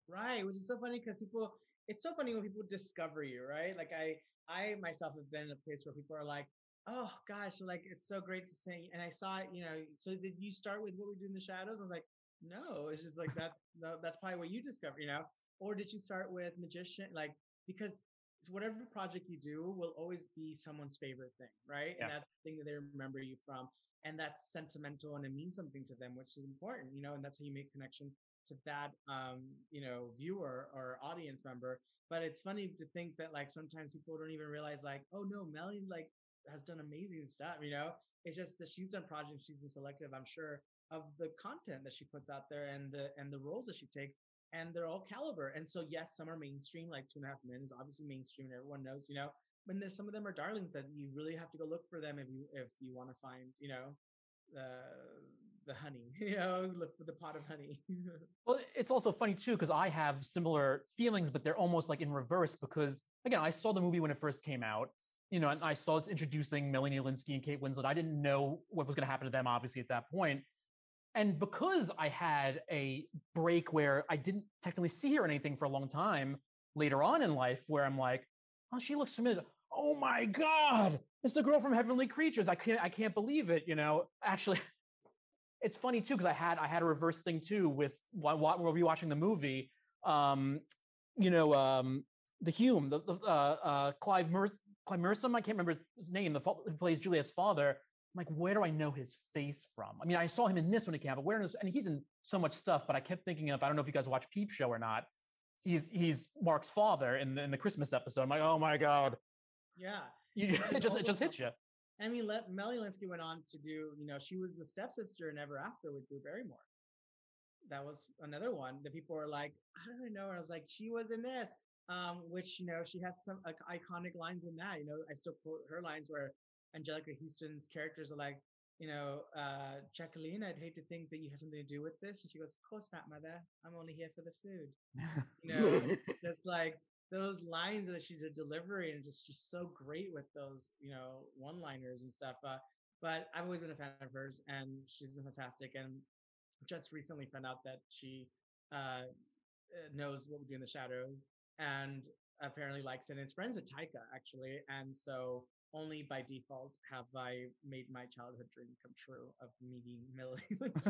Right, which is so funny because people it's so funny when people discover you, right? Like I I myself have been in a place where people are like, "Oh gosh, like it's so great to sing." And I saw it, you know, so did you start with what we do in the shadows? I was like, "No, it's just like that no, that's probably what you discover, you know." Or did you start with magician like because it's whatever project you do will always be someone's favorite thing, right? Yeah. And that's the thing that they remember you from and that's sentimental and it means something to them, which is important, you know, and that's how you make connection to that um you know viewer or audience member but it's funny to think that like sometimes people don't even realize like oh no melly like has done amazing stuff you know it's just that she's done projects she's been selective i'm sure of the content that she puts out there and the and the roles that she takes and they're all caliber and so yes some are mainstream like two and a half men is obviously mainstream and everyone knows you know but there's some of them are darlings that you really have to go look for them if you if you want to find you know uh, the honey you know look for the pot of honey Well, it's also funny too because I have similar feelings, but they're almost like in reverse. Because again, I saw the movie when it first came out, you know, and I saw it's introducing Melanie Lynskey and Kate Winslet. I didn't know what was going to happen to them, obviously, at that point. And because I had a break where I didn't technically see her or anything for a long time later on in life, where I'm like, oh, she looks familiar. Oh my God, it's the girl from Heavenly Creatures. I can't, I can't believe it. You know, actually, it's funny too because I had I had a reverse thing too with while we were watching the movie. Um, you know, um, the Hume, the, the uh, uh, Clive Merce, Clive I can't remember his, name. The who plays Juliet's father. Like, where do I know his face from? I mean, I saw him in this when he came out, but where is and he's in so much stuff. But I kept thinking of I don't know if you guys watch Peep Show or not. He's he's Mark's father in the, in the Christmas episode. I'm like, oh my god, yeah you, it just it just hits you. I mean, let, Melly Lynskey went on to do, you know, she was the stepsister in Ever After with Drew Barrymore. That was another one that people were like, I don't know. And I was like, she was in this, um, which, you know, she has some like, iconic lines in that. You know, I still quote her lines where Anjelica Huston's characters are like, you know, uh, Jacqueline, I'd hate to think that you had something to do with this. And she goes, Of course not, mother. I'm only here for the food. You know, it's like those lines that she's a delivery and just she's so great with those you know one liners and stuff uh, but i've always been a fan of hers and she's been fantastic and just recently found out that she uh, uh, knows what we do in the shadows and apparently likes it and is friends with taika actually and so only by default have i made my childhood dream come true of meeting millie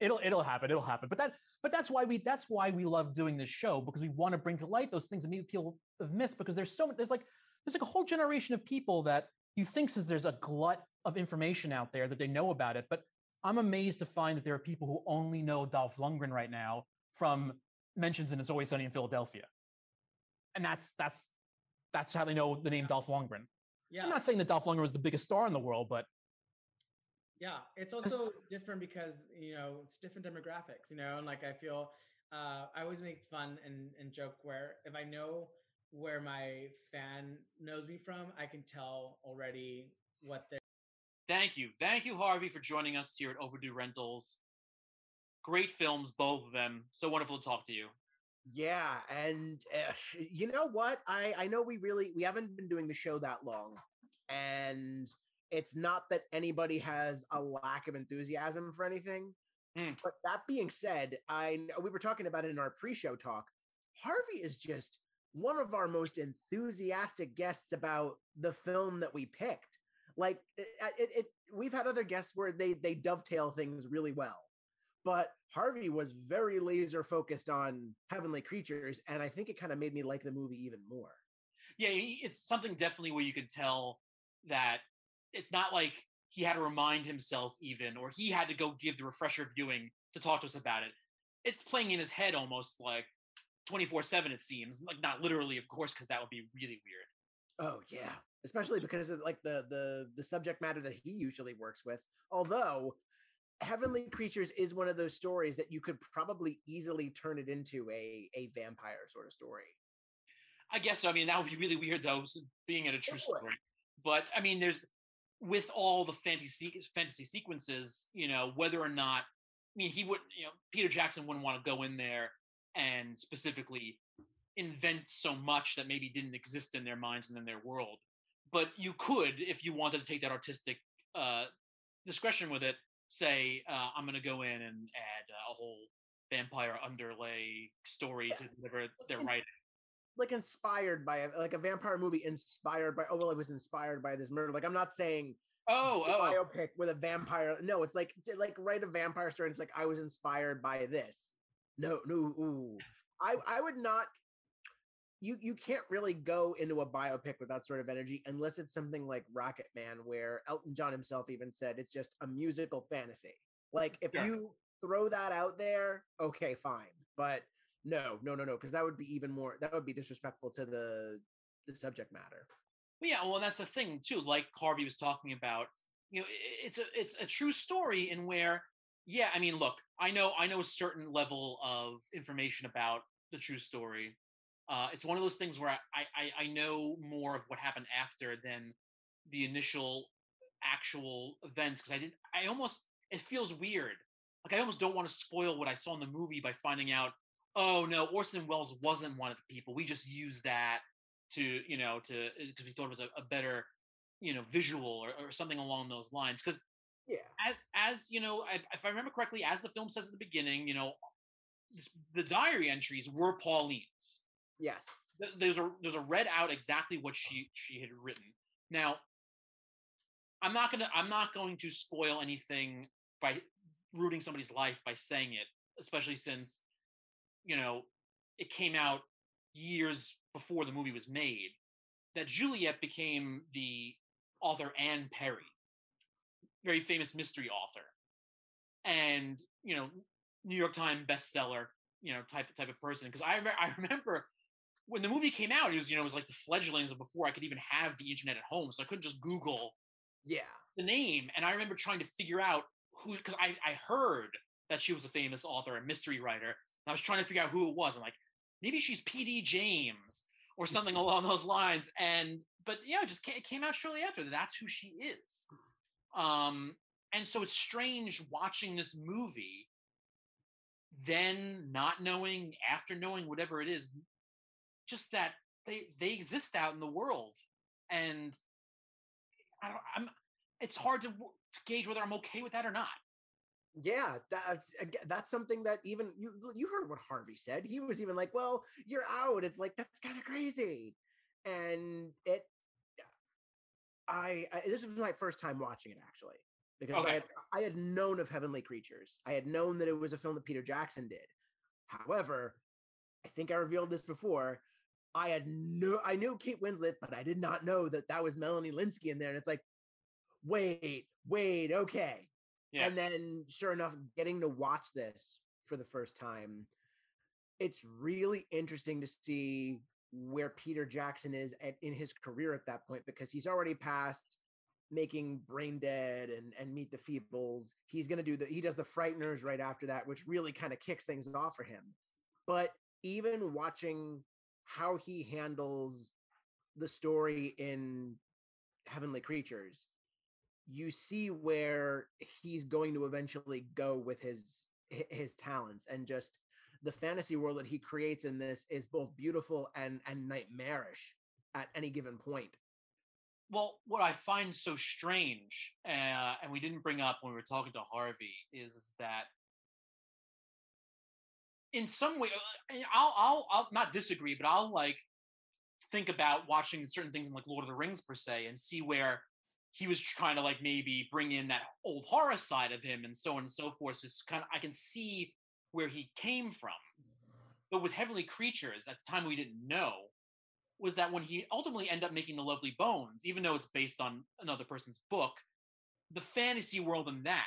it'll it'll happen it'll happen. But that but that's why we that's why we love doing this show because we want to bring to light those things that maybe people have missed because there's so there's like there's like a whole generation of people that you think says there's a glut of information out there that they know about it but i'm amazed to find that there are people who only know dolph lundgren right now from mentions in it's always sunny in philadelphia. And that's that's that's how they know the name dolph lundgren yeah i'm not saying that dolph lundgren was the biggest star in the world but Yeah, it's also different because you know it's different demographics. You know, and like I feel uh, I always make fun and, and joke where if I know where my fan knows me from, I can tell already what they're. Thank you. Thank you, Harvey, for joining us here at Overdue Rentals. Great films, both of them. So wonderful to talk to you. Yeah, and uh, you know what? I I know we really we haven't been doing the show that long, and it's not that anybody has a lack of enthusiasm for anything. Mm. But that being said, I we were talking about it in our pre-show talk. Harvey is just one of our most enthusiastic guests about the film that we picked. Like it, it, it we've had other guests where they they dovetail things really well. But Harvey was very laser focused on heavenly creatures, and I think it kind of made me like the movie even more. Yeah, it's something definitely where you could tell that it's not like he had to remind himself even, or he had to go give the refresher viewing to talk to us about it. It's playing in his head almost like 24 7 it seems like not literally of course because that would be really weird oh yeah especially because of like the the the subject matter that he usually works with although heavenly creatures is one of those stories that you could probably easily turn it into a a vampire sort of story. I guess so. I mean that would be really weird though being in a true story. But i mean there's with all the fantasy fantasy sequences you know whether or not i mean he would you know peter jackson wouldn't want to go in there and specifically invent so much that maybe didn't exist in their minds and in their world. But you could, if you wanted to take that artistic uh, discretion with it, say, uh, I'm going to go in and add a whole vampire underlay story to deliver their writing. Like inspired by a, like a vampire movie inspired by oh well it was inspired by this murder like I'm not saying oh, oh. biopic with a vampire no it's like like write a vampire story and it's like I was inspired by this no, no. Ooh. I I would not. You you can't really go into a biopic with that sort of energy unless it's something like Rocket Man, where Elton John himself even said it's just a musical fantasy. Like if yeah. you throw that out there, okay, fine. But no, no, no, no, because that would be even more. That would be disrespectful to the the subject matter. Yeah, well, that's the thing too. Like Harvey was talking about, you know, it's a it's a true story in where yeah, I mean, look, I know I know a certain level of information about the true story. Uh, it's one of those things where I, I I know more of what happened after than the initial actual events because I didn't. I almost it feels weird. Like I almost don't want to spoil what I saw in the movie by finding out. Oh no, Orson Welles wasn't one of the people. We just used that to you know to because we thought it was a, a better you know visual or, or something along those lines because yeah. As as you know, if I remember correctly, as the film says at the beginning, you know, the diary entries were Pauline's. Yes. There's a there's a read out exactly what she she had written. Now, I'm not gonna I'm not going to spoil anything by rooting somebody's life by saying it, especially since you know it came out years before the movie was made. That Juliet became the author Anne Perry very famous mystery author, and you know, New York Times bestseller, you know, type type of person. Because I I remember when the movie came out, it was you know it was like the fledglings of before I could even have the internet at home, so I couldn't just Google yeah the name. And I remember trying to figure out who because I I heard that she was a famous author and mystery writer. and I was trying to figure out who it was. I'm like, maybe she's P.D. James or something along those lines. And but yeah, just it came out shortly after. That's who she is. Um, and so it's strange watching this movie, then not knowing, after knowing whatever it is, just that they they exist out in the world, and I don't. I'm. It's hard to, to gauge whether I'm okay with that or not. Yeah, that's that's something that even you you heard what Harvey said. He was even like, "Well, you're out." It's like that's kind of crazy, and it I, I, this was my first time watching it actually because okay. I had I had known of Heavenly Creatures. I had known that it was a film that Peter Jackson did. However, I think I revealed this before. I had no I knew Kate Winslet, but I did not know that that was Melanie Lynskey in there. And it's like, wait, wait, okay. Yeah. And then, sure enough, getting to watch this for the first time, it's really interesting to see where Peter Jackson is at, in his career at that point because he's already past making Brain Dead and and Meet the Feebles. He's going to do the he does the Frighteners right after that, which really kind of kicks things off for him. But even watching how he handles the story in Heavenly Creatures, you see where he's going to eventually go with his his talents and just the fantasy world that he creates in this is both beautiful and and nightmarish at any given point. Well, what I find so strange, uh, and we didn't bring up when we were talking to Harvey, is that in some way, uh, I'll, I'll, I'll not disagree, but I'll like think about watching certain things in like Lord of the Rings per se, and see where he was trying to like maybe bring in that old horror side of him and so on and so forth. So it's kind of I can see where he came from. But with Heavenly Creatures, at the time we didn't know, was that when he ultimately ended up making The Lovely Bones, even though it's based on another person's book, the fantasy world in that,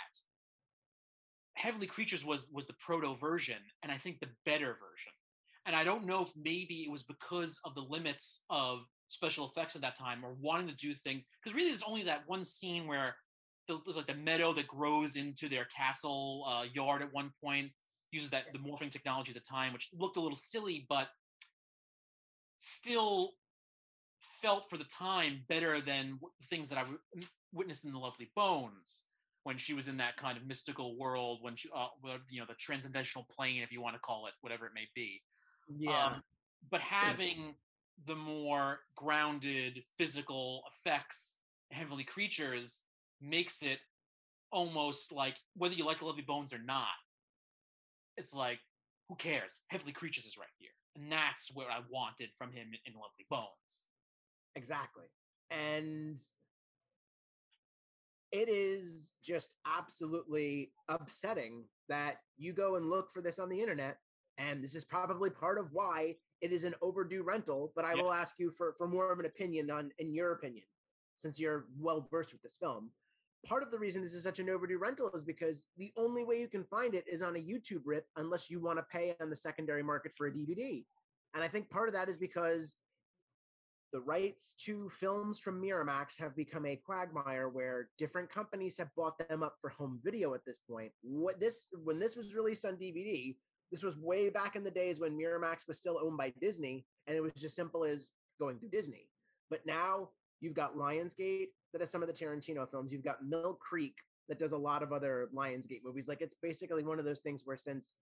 Heavenly Creatures was was the proto version, and I think the better version. And I don't know if maybe it was because of the limits of special effects at that time or wanting to do things because really there's only that one scene where there's like the meadow that grows into their castle uh, yard at one point uses that the morphing technology at the time which looked a little silly but still felt for the time better than things that i witnessed in the lovely bones when she was in that kind of mystical world when she uh, you know the transcendental plane if you want to call it whatever it may be yeah. um, but having the more grounded physical effects heavenly creatures makes it almost like whether you like the lovely bones or not it's like who cares? Heavenly creatures is right here and that's what i wanted from him in lovely bones. Exactly. And it is just absolutely upsetting that you go and look for this on the internet and this is probably part of why it is an overdue rental, but I yeah. will ask you for for more of an opinion on in your opinion, since you're well versed with this film. Part of the reason this is such an overdue rental is because the only way you can find it is on a YouTube rip unless you want to pay on the secondary market for a DVD. And I think part of that is because the rights to films from Miramax have become a quagmire where different companies have bought them up for home video at this point. What this when this was released on DVD, this was way back in the days when Miramax was still owned by Disney, and it was just simple as going through Disney. But now you've got Lionsgate that has some of the Tarantino films. You've got Mill Creek that does a lot of other Lionsgate movies. Like it's basically one of those things where since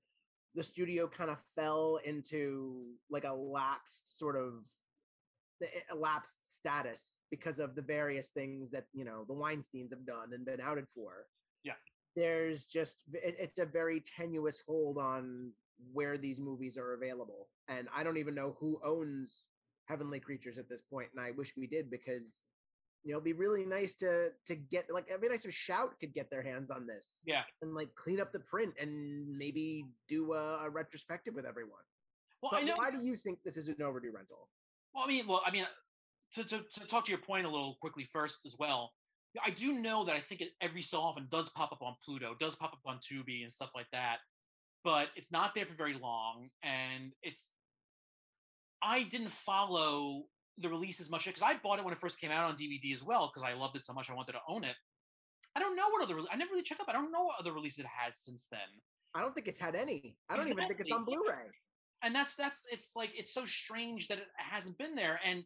the studio kind of fell into like a lapsed sort of Eh, elapsed status because of the various things that you know the Weinstein's have done and been outed for. Yeah, there's just it, it's a very tenuous hold on where these movies are available. And i don't even know who owns heavenly creatures at this point and i wish we did because you know it'd be really nice to to get like it'd be nice if shout could get their hands on this yeah. and like clean up the print and maybe do a, a retrospective with everyone. Well but i know why do you think this is an overdue rental well i mean look, i mean to, to, to talk to your point a little quickly first as well I do know that I think it every so often does pop up on Pluto, does pop up on Tubi and stuff like that, but it's not there for very long, and it's. I didn't follow the release as much because I bought it when it first came out on DVD as well because I loved it so much I wanted to own it. I don't know what other I never really checked up. I don't know what other releases it had since then. I don't think it's had any. I don't exactly. even think it's on Blu-ray. And that's that's it's like it's so strange that it hasn't been there. And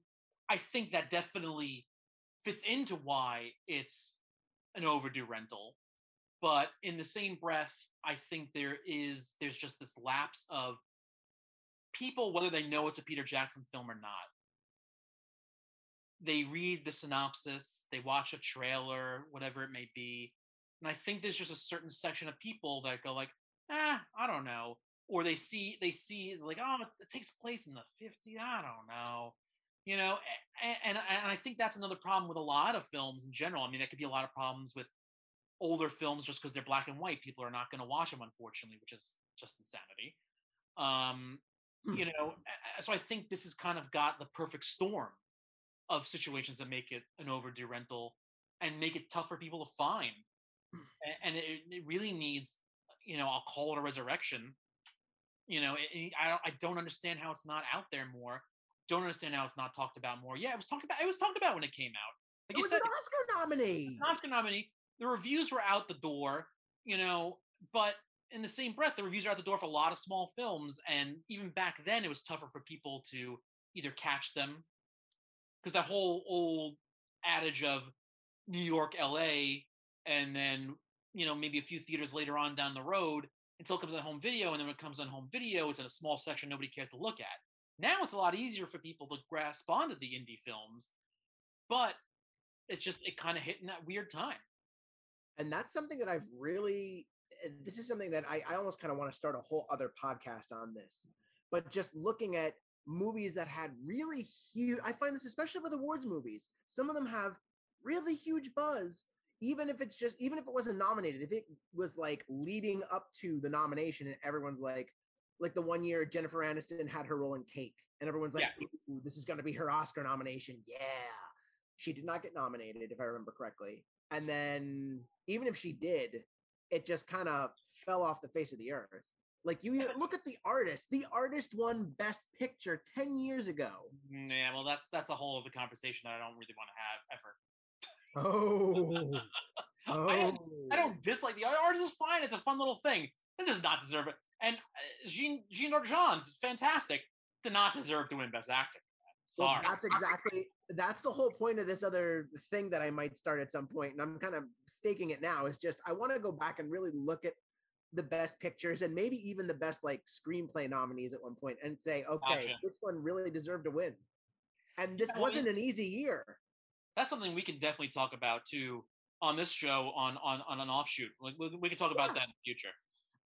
I think that definitely fits into why it's an overdue rental. But in the same breath, I think there is there's just this lapse of people, whether they know it's a Peter Jackson film or not. They read the synopsis, they watch a trailer, whatever it may be, and I think there's just a certain section of people that go like, "Ah, I don't know," or they see they see like, "Oh, it takes place in the 50s." I don't know you know and, and, and i think that's another problem with a lot of films in general i mean there could be a lot of problems with older films just because they're black and white people are not going to watch them unfortunately which is just insanity um hmm. you know so i think this has kind of got the perfect storm of situations that make it an overdue rental and make it tough for people to find and, it, it really needs you know i'll call it a resurrection you know it, I, don't, I don't understand how it's not out there more don't understand how it's not talked about more. Yeah, it was talked about. It was talked about when it came out. Like it was said, an Oscar nominee. Oscar nominee. The reviews were out the door, you know, but in the same breath, the reviews are out the door for a lot of small films, and even back then, it was tougher for people to either catch them because that whole old adage of New York, L.A., and then you know maybe a few theaters later on down the road until it comes on home video, and then when it comes on home video, it's in a small section nobody cares to look at. Now it's a lot easier for people to grasp onto the indie films, but it's just it kind of hit in that weird time. And that's something that I've really eh, this is something that I, I almost kind of want to start a whole other podcast on this. But just looking at movies that had really huge I find this especially with awards movies. Some of them have really huge buzz, even if it's just even if it wasn't nominated, if it was like leading up to the nomination and everyone's like like the one year Jennifer Aniston had her role in Cake, and everyone's like, Yeah. "Ooh, "This is going to be her Oscar nomination." Yeah, she did not get nominated, if I remember correctly. And then even if she did, it just kind of fell off the face of the earth. Like you Yeah, look at the artist. The artist won Best Picture ten years ago. Mm, Yeah, well, that's that's a whole other conversation that I don't really want to have ever. Oh, oh, I, I don't dislike the art. is fine. It's a fun little thing. It does not deserve it. And uh, Jean Jean Jean's fantastic. Did not deserve to win Best Actor. Well, Sorry. that's exactly that's the whole point of this other thing that I might start at some point, and I'm kind of staking it now. Is just I want to go back and really look at the best pictures and maybe even the best like screenplay nominees at one point, and say, okay, Gotcha. which one really deserved to win? And this Yeah, wasn't an easy year. That's something we can definitely talk about too on this show on on on an offshoot. Like we, we can talk about that in the future.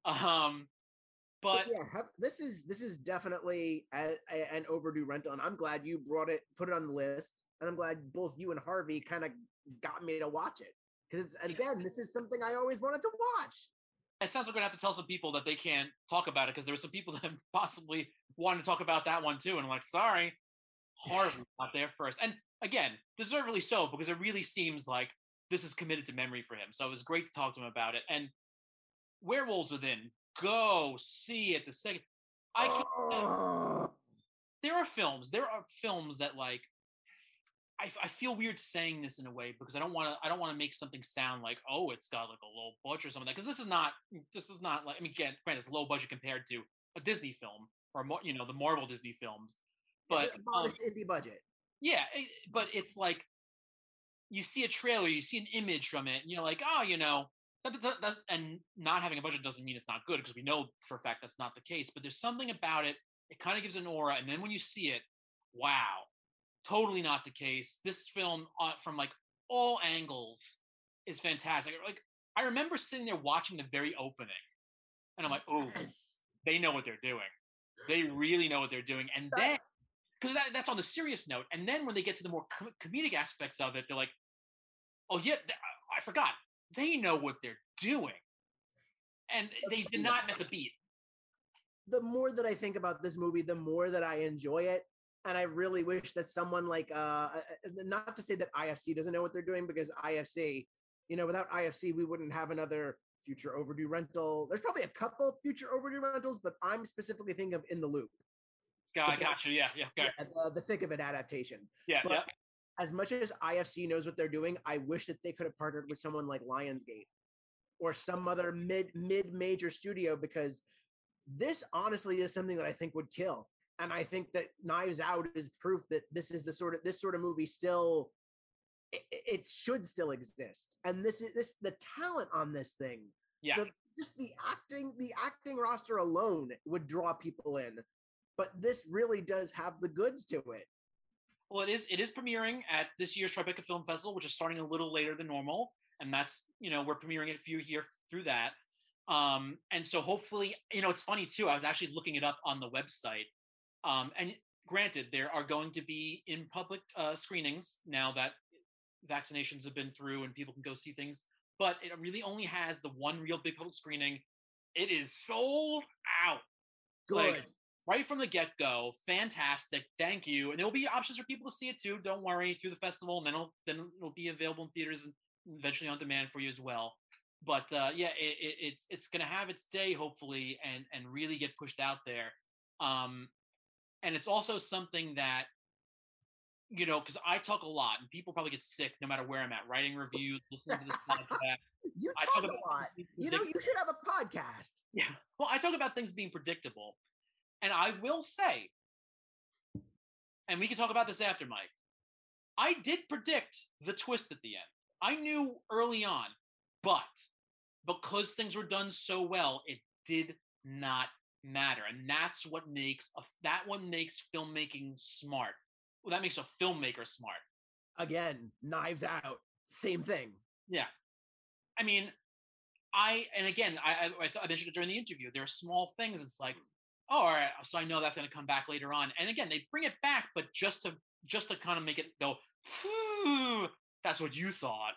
Um, but yeah, this is this is definitely a, a- an overdue rental, and I'm glad you brought it, put it on the list, and I'm glad both you and Harvey kind of got me to watch it because it's again, this is something I always wanted to watch. it sounds like we're gonna have to tell some people that they can't talk about it because there were some people that possibly wanted to talk about that one too, and I'm like, sorry, Harvey not there first. And again, deservedly so because it really seems like this is committed to memory for him. So it was great to talk to him about it. And Werewolves Within, go see it the second. I can't. Oh. there are films there are films that like I, I feel weird saying this in a way because I don't want to I don't want to make something sound like oh it's got like a low budget or something like because this is not this is not like I mean again granted it's low budget compared to a Disney film or you know the Marvel Disney films but It's a um, modest indie budget. Yeah but it's like you see a trailer you see an image from it and you're like oh you know that, that, that, and not having a budget doesn't mean it's not good because we know for a fact that's not the case but there's something about it it kind of gives an aura and then when you see it wow totally not the case this film uh, from like all angles is fantastic like i remember sitting there watching the very opening and i'm like oh Yes. they know what they're doing they really know what they're doing and That- then because that, that's on the serious note and then when they get to the more com- comedic aspects of it they're like oh yeah th- I- forgot they know what they're doing and they did not miss a beat The more that I think about this movie, the more that I enjoy it. And I really wish that someone like, uh, uh, uh, not to say that IFC doesn't know what they're doing, because IFC, you know, without IFC, we wouldn't have another future overdue rental. There's probably a couple future overdue rentals, but I'm specifically thinking of In the Loop, got, Okay. gotcha yeah yeah yeah, the, the thick of it adaptation. yeah But yeah as much as IFC knows what they're doing, I wish that they could have partnered with someone like Lionsgate or some other mid mid major studio because this honestly is something that I think would kill. And I think that Knives Out is proof that this is the sort of this sort of movie still it, it should still exist. And this is this the talent on this thing. yeah The, just the acting, the acting roster alone would draw people in. But this really does have the goods to it. Well, it is. It is premiering at this year's Tribeca Film Festival, which is starting a little later than normal, and that's you know we're premiering it a few here through that. Um, and so hopefully, you know, it's funny too. I was actually looking it up on the website, um, and granted, there are going to be in public uh, screenings now that vaccinations have been through and people can go see things. But it really only has the one real big public screening. It is sold out Good. Like, right from the get go. Fantastic. Thank you. And there will be options for people to see it too. Don't worry through the festival, and then it'll then it'll be available in theaters and eventually on demand for you as well. But uh, yeah, it, it, it's it's going to have its day hopefully, and and really get pushed out there. Um, and it's also something that you know because I talk a lot, and people probably get sick no matter where I'm at, writing reviews, listening to this podcast. you I talk talk a lot. You know, you should have a podcast. Yeah. Well, I talk about things being predictable. And I will say, and we can talk about this after, Mike. I did predict the twist at the end. I knew early on, but because things were done so well, it did not matter. And that's what makes a, that one makes filmmaking smart. Well, that makes a filmmaker smart. Again, Knives Out, same thing. Yeah. I mean, I and again, I I mentioned it during the interview. There are small things. It's like, oh, all right, so I know that's going to come back later on. And again, they bring it back, but just to just to kind of make it go, that's what you thought.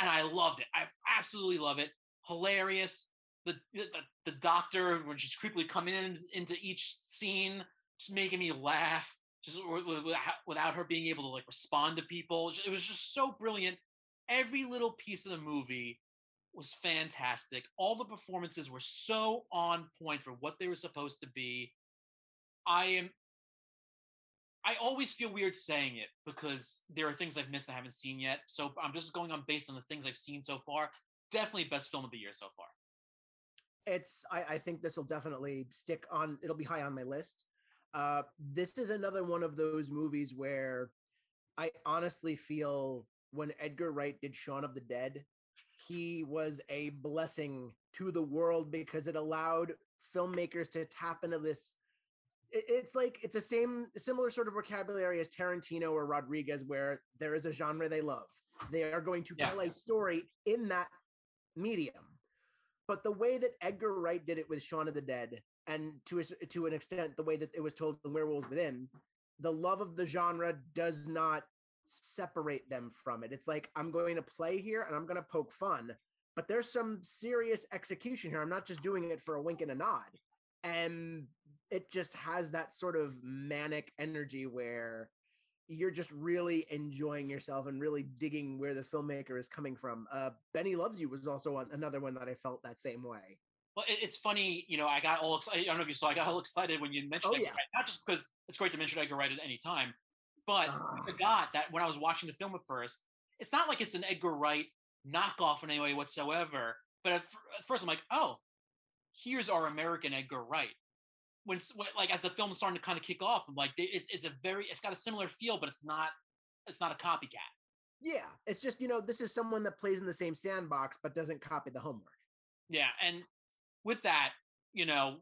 And I loved it. I absolutely love it. Hilarious. The the, the doctor when she's creepily coming in into each scene, just making me laugh. Just without her being able to like respond to people, it was just so brilliant. Every little piece of the movie was fantastic. All the performances were so on point for what they were supposed to be. I am I always feel weird saying it because there are things I've missed I haven't seen yet. So I'm just going on based on the things I've seen so far. Definitely best film of the year so far. It's I, I think this will definitely stick on it'll be high on my list. Uh this is another one of those movies where I honestly feel when Edgar Wright did Shaun of the Dead, he was a blessing to the world because it allowed filmmakers to tap into this it's like it's the same similar sort of vocabulary as Tarantino or Rodriguez, where there is a genre they love. They are going to tell a story in that medium. But the way that Edgar Wright did it with Shaun of the Dead, and to a, to an extent, the way that it was told in Werewolves Within, the love of the genre does not separate them from it. It's like I'm going to play here and I'm going to poke fun, but there's some serious execution here. I'm not just doing it for a wink and a nod. And it just has that sort of manic energy where you're just really enjoying yourself and really digging where the filmmaker is coming from. Uh, Benny Loves You was also another one that I felt that same way. Well, it's funny, you know, I got all excited. I don't know if you saw, I got all excited when you mentioned oh, Edgar yeah. not just because it's great to mention Edgar Wright at any time, but. I ah. forgot that when I was watching the film at first, it's not like it's an Edgar Wright knockoff in any way whatsoever. But at, at first, I'm like, oh, here's our American Edgar Wright when, when like as the film's starting to kind of kick off, I'm like, it's it's a very it's got a similar feel, but it's not it's not a copycat. Yeah, it's just you know this is someone that plays in the same sandbox but doesn't copy the homework. Yeah, and with that, you know,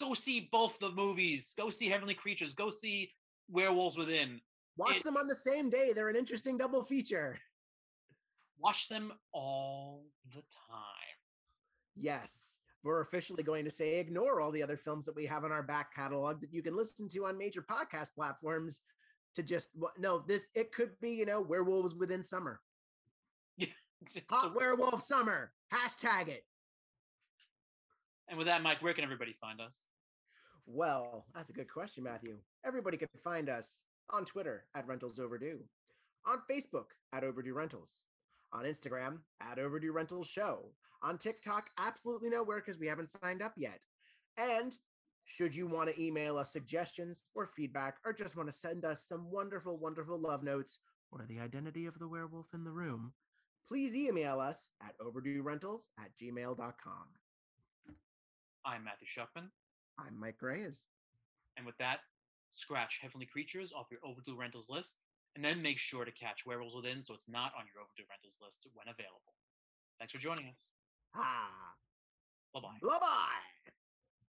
go see both the movies. Go see Heavenly Creatures. Go see Werewolves Within. Watch it, them on the same day. They're an interesting double feature. Watch them all the time. Yes we're officially going to say ignore all the other films that we have in our back catalog that you can listen to on major podcast platforms to just no this it could be you know werewolves within summer yeah hot werewolf summer hashtag it and with that mike where can everybody find us well that's a good question matthew everybody can find us on twitter at rentals overdue on facebook at overdue rentals on instagram at overdue rentals show on TikTok, absolutely nowhere because we haven't signed up yet. And should you want to email us suggestions or feedback, or just want to send us some wonderful, wonderful love notes or the identity of the werewolf in the room, please email us at overduerentals at gmail.com. I'm Matthew Shuckman. I'm Mike Reyes. And with that, scratch Heavenly Creatures off your overdue rentals list, and then make sure to catch Werewolves Within so it's not on your overdue rentals list when available. Thanks for joining us. Ah. Bye bye. Bye bye.